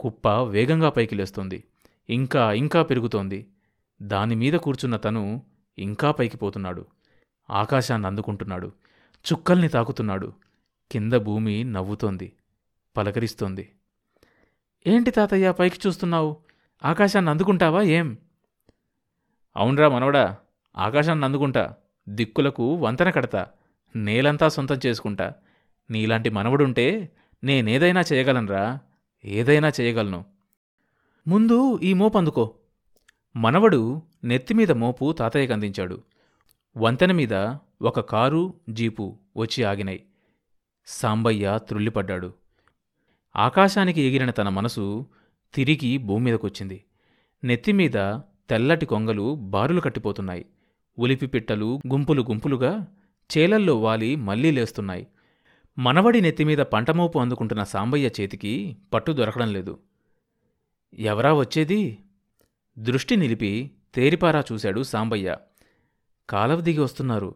కుప్ప వేగంగా పైకి లేస్తోంది ఇంకా ఇంకా పెరుగుతోంది. దానిమీద కూర్చున్న తను ఇంకా పైకి పోతున్నాడు. ఆకాశాన్ని అందుకుంటున్నాడు. చుక్కల్ని తాకుతున్నాడు. కింద భూమి నవ్వుతోంది. పలకరిస్తోంది. ఏంటి తాతయ్య పైకి చూస్తున్నావు? ఆకాశాన్ని అందుకుంటావా? ఏం? అవునరా మనవడా ఆకాశాన్ని అందుకుంటా. దిక్కులకు వంతెన కడతా. నేలంతా సొంతం చేసుకుంటా. నీలాంటి మనవడుంటే నేనేదైనా చేయగలనురా? ఏదైనా చేయగలను. ముందు ఈ మోపు అందుకో. మనవడు నెత్తిమీద మోపు తాతయ్యకు అందించాడు. వంతెన మీద ఒక కారు జీపు వచ్చి ఆగినాయి. సాంబయ్య త్రుళ్ళిపడ్డాడు. ఆకాశానికి ఎగిరిన తన మనసు తిరిగి భూమి మీదకొచ్చింది. నెత్తిమీద తెల్లటి కొంగలు బారులు కట్టిపోతున్నాయి. ఉలిపి పిట్టలు గుంపులు గుంపులుగా చేలల్లో వాలి మళ్ళీ లేస్తున్నాయి. మనవడి నెత్తిమీద పంటమోపు అందుకుంటున్న సాంబయ్య చేతికి పట్టు దొరకడం లేదు. ఎవరా వచ్చేది? దృష్టి నిలిపి తేరిపారా చూశాడు సాంబయ్య. కాలవ దిగి వస్తున్నారు.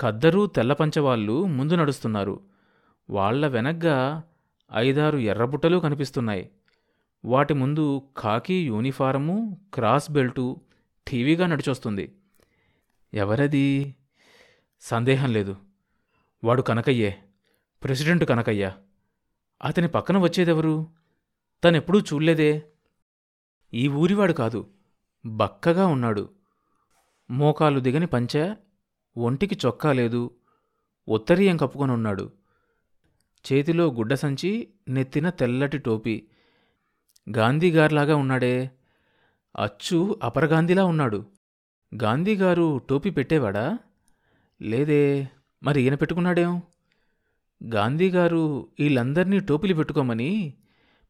కద్దరు తెల్లపంచవాళ్ళు ముందు నడుస్తున్నారు. వాళ్ళ వెనగ్గా ఐదారు ఎర్రబుట్టలు కనిపిస్తున్నాయి. వాటి ముందు ఖాకీ యూనిఫారము క్రాస్ బెల్టు టీవీగా నడిచొస్తుంది. ఎవరది? సందేహం లేదు. వాడు కనకయ్యే. ప్రెసిడెంట్ కనకయ్య. అతని పక్కన వచ్చేదెవరు? తనెప్పుడూ చూడలేదే. ఈ ఊరివాడు కాదు. బక్కగా ఉన్నాడు. మోకాలు దిగని పంచె ఒంటికి చొక్కా లేదు. ఉత్తరీయం కప్పుకొని ఉన్నాడు. చేతిలో గుడ్డ సంచి నెత్తిన తెల్లటి టోపీ. గాంధీగారిలాగా ఉన్నాడే. అచ్చు అపరగాంధీలా ఉన్నాడు. గాంధీగారు టోపీ పెట్టేవాడా? లేదే. మరి ఈయన పెట్టుకున్నాడేం? గాంధీగారు వీళ్ళందర్నీ టోపీలు పెట్టుకోమని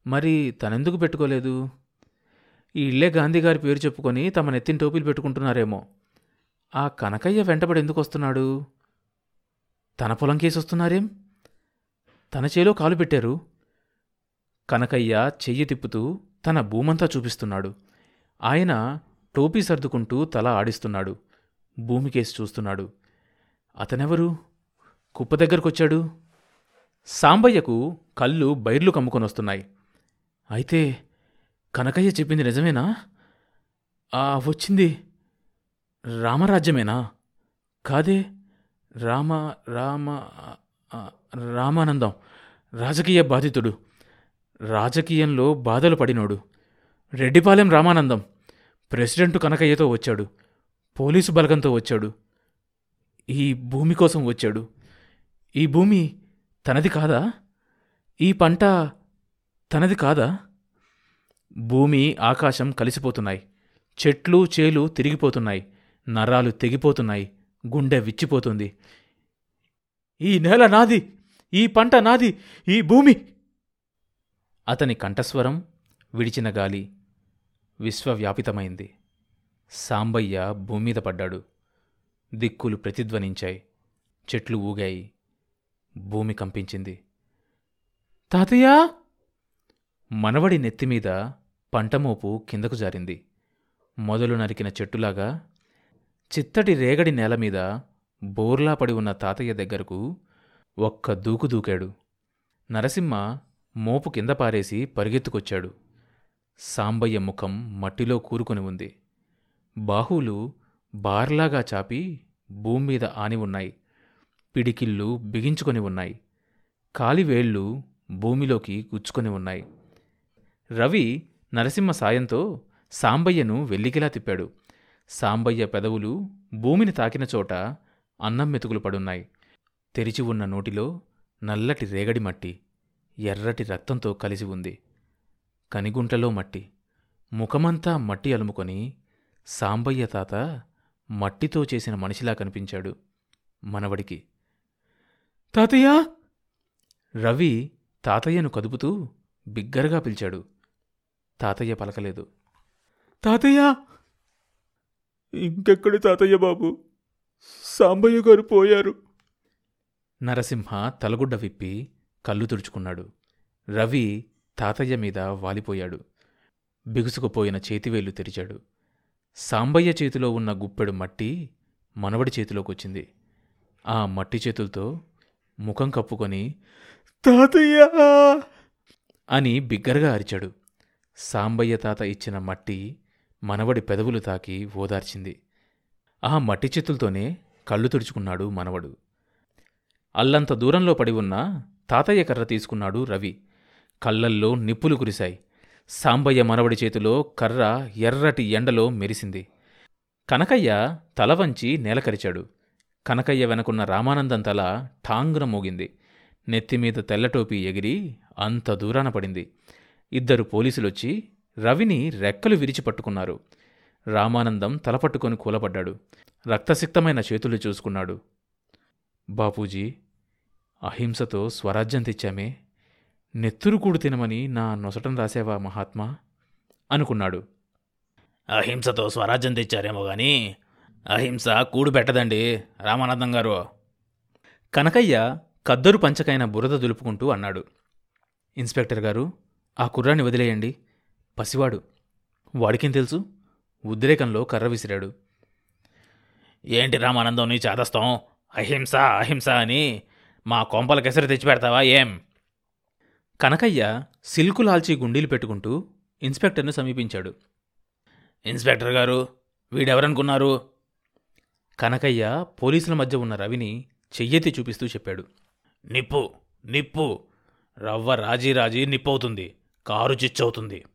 మరి తనెందుకు పెట్టుకోలేదు? వీళ్ళే ఇళ్ళే గాంధీగారి పేరు చెప్పుకొని తమ నెత్తిన టోపీలు పెట్టుకుంటున్నారేమో. ఆ కనకయ్య వెంటబడి ఎందుకు వస్తున్నాడు? తన పొలం కేసి వస్తున్నారేం? తన చేలో కాలు పెట్టారు? కనకయ్య చెయ్యి తిప్పుతూ తన భూమంతా చూపిస్తున్నాడు. ఆయన టోపీ సర్దుకుంటూ తల ఆడిస్తున్నాడు. భూమికేసి చూస్తున్నాడు. అతనెవరు? కుప్ప దగ్గరకొచ్చాడు? సాంబయ్యకు కళ్ళు బైర్లు కమ్ముకొనొస్తున్నాయి. అయితే కనకయ్య చెప్పింది నిజమేనా? ఆ వచ్చింది రామరాజ్యమేనా? కాదే రామ రామ రామానందం రాజకీయ బాధితుడు. రాజకీయంలో బాధలు పడినోడు. రెడ్డిపాలెం రామానందం ప్రెసిడెంటు కనకయ్యతో వచ్చాడు. పోలీసు బలగంతో వచ్చాడు. ఈ భూమి కోసం వచ్చాడు. ఈ భూమి తనది కాదా? ఈ పంట తనది కాదా? భూమి ఆకాశం కలిసిపోతున్నాయి. చెట్లు చేలు తిరిగిపోతున్నాయి. నరాలు తెగిపోతున్నాయి. గుండె విచ్చిపోతుంది. ఈ నేల నాది. ఈ పంట నాది. ఈ భూమి. అతని కంఠస్వరం విడిచిన గాలి విశ్వవ్యాపితమైంది. సాంబయ్య భూమ్మీద పడ్డాడు. దిక్కులు ప్రతిధ్వనించాయి. చెట్లు ఊగాయి. భూమి కంపించింది. తాతయ్య! మనవడి నెత్తిమీద పంటమోపు కిందకు జారింది. మొదలు నరికిన చెట్టులాగా చిత్తటి రేగడి నేల మీద బోర్లా పడి ఉన్న తాతయ్య దగ్గరకు ఒక్క దూకు దూకాడు. నరసింహ మోపు కింద పారేసి పరిగెత్తుకొచ్చాడు. సాంబయ్య ముఖం మట్టిలో కూరుకొని ఉంది. బాహువులు బార్లాగా చాపి భూమి మీద ఆని ఉన్నాయి పిడికిళ్ళు బిగించుకొని ఉన్నాయి. కాలివేళ్ళు భూమిలోకి గుచ్చుకొని ఉన్నాయి. రవి నరసింహ సాయంతో సాంబయ్యను వెల్లికిలా తిప్పాడు. సాంబయ్య పెదవులు భూమిని తాకిన చోట అన్నం మెతుకులు పడున్నాయి. తెరిచి ఉన్న నోటిలో నల్లటి రేగడి మట్టి ఎర్రటి రక్తంతో కలిసి ఉంది. కనిగుంటలో మట్టి ముఖమంతా మట్టి అలుముకొని సాంబయ్య తాత మట్టితో చేసిన మనిషిలా కనిపించాడు మనవడికి. తాతయ్య? రవి తాతయ్యను కదుపుతూ బిగ్గరగా పిలిచాడు. తాతయ్య పలకలేదు. తాతయ్య! ఇంకెక్కడి తాతయ్య బాబు? సాంబయ్య గారు పోయారు. నరసింహ తలగుడ్డ విప్పి కళ్ళు తుడుచుకున్నాడు. రవి తాతయ్య మీద వాలిపోయాడు. బిగుసుకుపోయిన చేతివేళ్ళు తెరిచాడు. సాంబయ్య చేతిలో ఉన్న గుప్పెడు మట్టి మనవడి చేతిలోకొచ్చింది. ఆ మట్టి చేతులతో ముఖం కప్పుకొని తాతయ్య! అని బిగ్గరగా అరిచాడు. సాంబయ్య తాత ఇచ్చిన మట్టి మనవడి పెదవులు తాకి ఓదార్చింది. ఆ మట్టి చేతులతోనే కళ్ళు తుడుచుకున్నాడు మనవడు. అల్లంత దూరంలో పడి ఉన్న తాతయ్య కర్ర తీసుకున్నాడు రవి. కళ్ళల్లో నిప్పులు కురిశాయి. సాంబయ్య మనవడి చేతిలో కర్ర ఎర్రటి ఎండలో మెరిసింది. కనకయ్య తల వంచి నేలకరిచాడు. కనకయ్య వెనకున్న రామానందం తల ఠాంగున మోగింది. నెత్తిమీద తెల్లటోపీ ఎగిరి అంత దూరాన పడింది. ఇద్దరు పోలీసులొచ్చి రవిని రెక్కలు విరిచి పట్టుకున్నారు. రామానందం తలపట్టుకొని కూలపడ్డాడు రక్తసిక్తమైన చేతులు చూసుకున్నాడు. బాపూజీ అహింసతో స్వరాజ్యం తెచ్చామే. నెత్తురుకూడు తినమని నా నొసటం రాసేవా మహాత్మా? అనుకున్నాడు. అహింసతో స్వరాజ్యం తెచ్చారేమో గాని అహింస కూడు పెట్టదండి రామానందం గారు. కనకయ్య కద్దరు పంచకైన బురద దులుపుకుంటూ అన్నాడు. ఇన్స్పెక్టర్ గారు ఆ కుర్రాన్ని వదిలేయండి. పసివాడు. వాడికేం తెలుసు? ఉద్రేకంలో కర్ర విసిరాడు. ఏంటి రామానందం నీ చేదస్తాం? అహింస అహింస అని మా కొంపల కెసరి తెచ్చి పెడతావా? ఏం? కనకయ్య సిల్కు లాల్చి గుండీలు పెట్టుకుంటూ ఇన్స్పెక్టర్ను సమీపించాడు. ఇన్స్పెక్టర్ గారు వీడెవరనుకున్నారు? కనకయ్య పోలీసుల మధ్య ఉన్న రవిని చెయ్యెత్తి చూపిస్తూ చెప్పాడు. నిప్పు నిప్పు. రవ్వ రాజీ రాజీ నిప్పవుతుంది. కారు చిచ్చవుతుంది.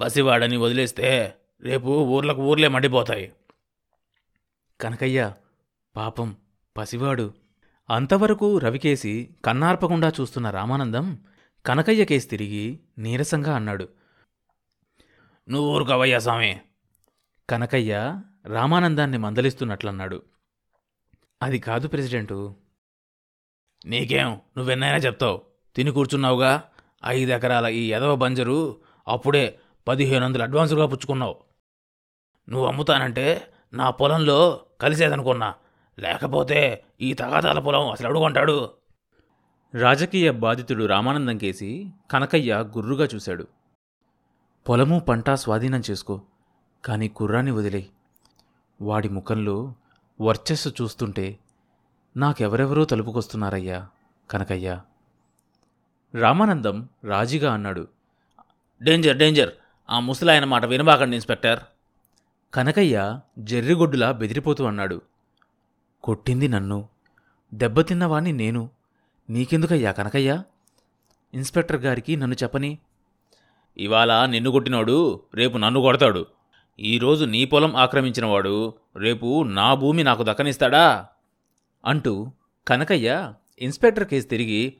పసివాడని వదిలేస్తే రేపు ఊర్లకు ఊర్లే మండిపోతాయి. కనకయ్య పాపం పసివాడు. అంతవరకు రవికేసి కన్నార్పకుండా చూస్తున్న రామానందం కనకయ్య కేసి తిరిగి నీరసంగా అన్నాడు. నువ్వు ఊరుకవయ్యా స్వామి. కనకయ్య రామానందాన్ని మందలిస్తున్నట్లన్నాడు. అది కాదు ప్రెసిడెంటు. నీకేం? నువ్వెన్నైనా చెప్తావు. తిని కూర్చున్నావుగా? ఐదు ఎకరాల ఈ ఎదవ బంజరు అప్పుడే పదిహేను వందలు అడ్వాన్సుగా పుచ్చుకున్నావు. నువ్వు అమ్ముతానంటే నా పొలంలో కలిసేదనుకున్నా. లేకపోతే ఈ తగాదాల పొలం అసలు అడుగుంటాడు రాజకీయ బాధితుడు రామానందం కేసి కనకయ్య గుర్రుగా చూశాడు. పొలము పంట స్వాధీనం చేసుకో కానీ కుర్రాన్ని వదిలేయ్. వాడి ముఖంలో వర్చస్సు చూస్తుంటే నాకెవరెవరో తలుపుకొస్తున్నారయ్యా కనకయ్య. రామానందం రాజీగా అన్నాడు. Danger danger! ఆ ముసలాయన మాట వినబాకండి ఇన్స్పెక్టర్. కనకయ్య జర్రిగొడ్డులా బెదిరిపోతూ అన్నాడు. కొట్టింది నన్ను. దెబ్బతిన్నవాణ్ణి నేను. నీకెందుకయ్యా కనకయ్య? ఇన్స్పెక్టర్ గారికి నన్ను చెప్పని. ఇవాళ నిన్ను కొట్టినోడు రేపు నన్ను కొడతాడు. ఈరోజు నీ పొలం ఆక్రమించినవాడు రేపు నా భూమి నాకు దక్కనిస్తాడా? అంటూ కనకయ్య ఇన్స్పెక్టర్ కేసు తిరిగి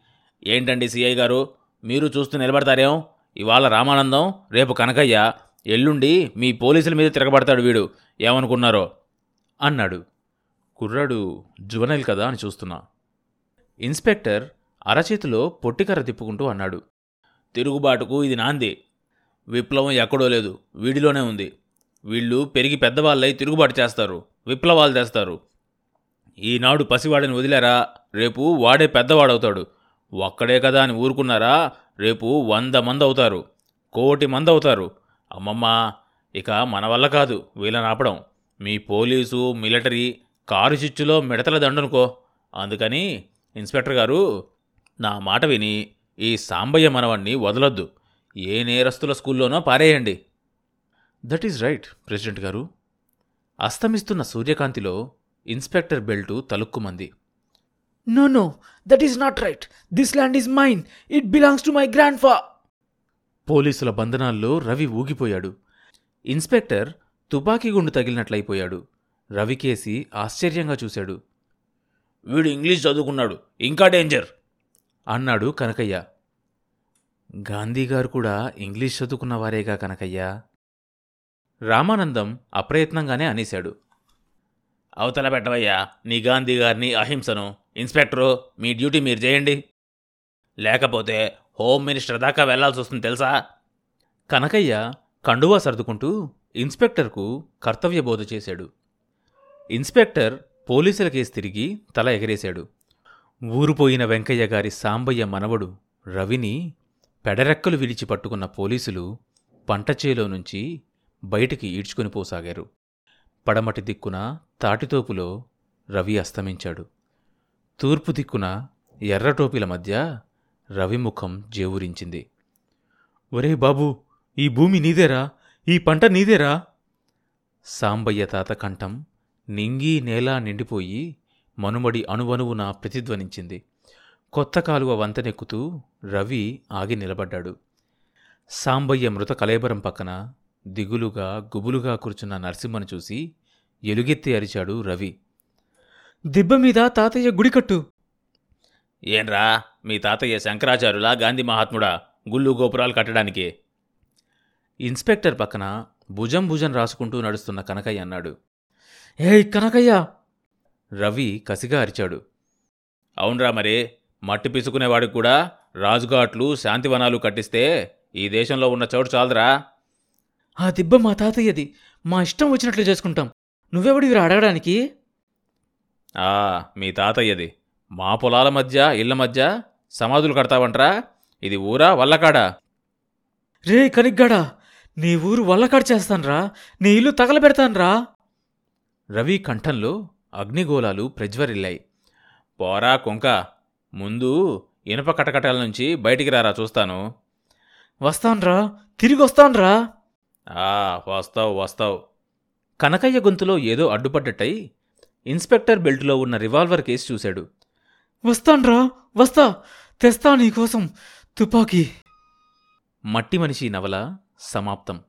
ఏంటండి సిఐ గారు? మీరు చూస్తూ నిలబడతారేం? ఇవాళ రామానందం రేపు కనకయ్య ఎల్లుండి మీ పోలీసుల మీద తిరగబడతాడు వీడు. ఏమనుకున్నారో? అన్నాడు. కుర్రాడు జువనైల్ కదా అని చూస్తున్నా. ఇన్స్పెక్టర్ అరచేతిలో పొట్టికర్ర తిప్పుకుంటూ అన్నాడు. తిరుగుబాటుకు ఇది నాంది. విప్లవం ఎక్కడో లేదు. వీడిలోనే ఉంది. వీళ్ళు పెరిగి పెద్దవాళ్ళై తిరుగుబాటు చేస్తారు విప్లవాలు తెస్తారు. ఈనాడు పసివాడిని వదిలేరా? రేపు వాడే పెద్దవాడవుతాడు. ఒక్కడే కదా అని ఊరుకున్నారా? రేపు వంద మంది అవుతారు కోటి మంది అవుతారు అమ్మమ్మ ఇక మన వల్ల కాదు వీళ్ళని ఆపడం మీ పోలీసు మిలిటరీ కారు చిచ్చులో మిడతల దండనుకో. అందుకని ఇన్స్పెక్టర్ గారు నా మాట విని ఈ సాంబయ్య మనవణ్ణి వదలొద్దు. ఏ నేరస్తుల స్కూల్లోనో పారేయండి. దట్ ఈజ్ రైట్ ప్రెసిడెంట్ గారు. అస్తమిస్తున్న సూర్యకాంతిలో ఇన్స్పెక్టర్ బెల్టు తలుక్కుమంది. No, no, that is not right. This land is mine. It belongs to my grandfather. పోలీసుల బంధనాల్లో రవి ఊగిపోయాడు. ఇన్స్పెక్టర్ తుపాకీ గుండు తగిలినట్లయిపోయాడు. రవికేసి ఆశ్చర్యంగా చూశాడు. వీడు ఇంగ్లీష్ చదువుకున్నాడు. ఇంకా డేంజర్ అన్నాడు కనకయ్య. గాంధీగారు కూడా ఇంగ్లీష్ చదువుకున్నవారేగా కనకయ్య. రామానందం అప్రయత్నంగానే అనేశాడు. అవతల పెట్టవయ్యా నీ గాంధీ గారిని అహింసను. ఇన్స్పెక్టరు మీ డ్యూటీ మీరు చేయండి. లేకపోతే హోమ్ మినిస్టర్ దాకా వెళ్ళాల్సి వస్తుంది తెలుసా? కనకయ్య కండువా సర్దుకుంటూ ఇన్స్పెక్టర్కు కర్తవ్య బోధ చేశాడు. ఇన్స్పెక్టర్ పోలీసుల కేసు తిరిగి తల ఎగరేశాడు. ఊరుపోయిన వెంకయ్య గారి సాంబయ్య మనవడు రవిని పెడరెక్కలు విడిచి పట్టుకున్న పోలీసులు పంటచేలో నుంచి బయటికి ఈడ్చుకొని పోసాగారు. పడమటి దిక్కున తాటితోపులో రవి అస్తమించాడు. తూర్పు దిక్కున ఎర్రటోపిల మధ్య రవి ముఖం జేవురించింది. ఒరే బాబూ ఈ భూమి నీదేరా? ఈ పంట నీదేరా? సాంబయ్య తాత కంఠం నింగి నేల నిండిపోయి మనుమడి అణువణువున ప్రతిధ్వనించింది. కొత్త కాలువ వంతెనెక్కుతూ రవి ఆగి నిలబడ్డాడు. సాంబయ్య మృత కలేబరం పక్కన దిగులుగా గుబులుగా కూర్చున్న నరసింహను చూసి ఎలుగెత్తి అరిచాడు రవి. దిబ్బ మీద తాతయ్య గుడి కట్టు. ఏంరా మీ తాతయ్య శంకరాచార్యులా గాంధీ మహాత్ముడా గుళ్ళు గోపురాలు కట్టడానికి? ఇన్స్పెక్టర్ పక్కన భుజం భుజం రాసుకుంటూ నడుస్తున్న కనకయ్య అన్నాడు. ఏయ్ కనకయ్య! రవి కసిగా అరిచాడు. అవునరా మరి మట్టి పిసుకునేవాడికి కూడా రాజుఘాట్లు శాంతివనాలు కట్టిస్తే ఈ దేశంలో ఉన్న చోటు చాలదురా. ఆ దిబ్బ మా తాతయ్యది. మా ఇష్టం వచ్చినట్లు చేసుకుంటాం. నువ్వెవడివిరా అడగడానికి? ఆ మీ తాతయ్యది. మా పొలాల మధ్య ఇళ్ళ మధ్య సమాధులు కడతావంట్రా. ఇది ఊరా వల్లకాడా? రే కనిగ్గాడా నీ ఊరు వల్లకాడు చేస్తాన్రా నీ ఇల్లు తగలబెడతాన్రా. రవి కంఠంలో అగ్నిగోళాలు ప్రజ్వరిల్లాయి. పోరా కుంక ముందు ఇనప కటకటాల నుంచి బయటికి రారా చూస్తాను. వస్తాన్రా తిరిగి వస్తాన్రా ఆ వస్తావు వస్తావు. కనకయ్య గొంతులో ఏదో అడ్డుపడ్డట్టయి ఇన్స్పెక్టర్ బెల్టులో ఉన్న రివాల్వర్ కేసు చూశాడు. వస్తాన్రా వస్తా. తెస్తా నీకోసం తుపాకీ. మట్టి మనిషి నవల సమాప్తం.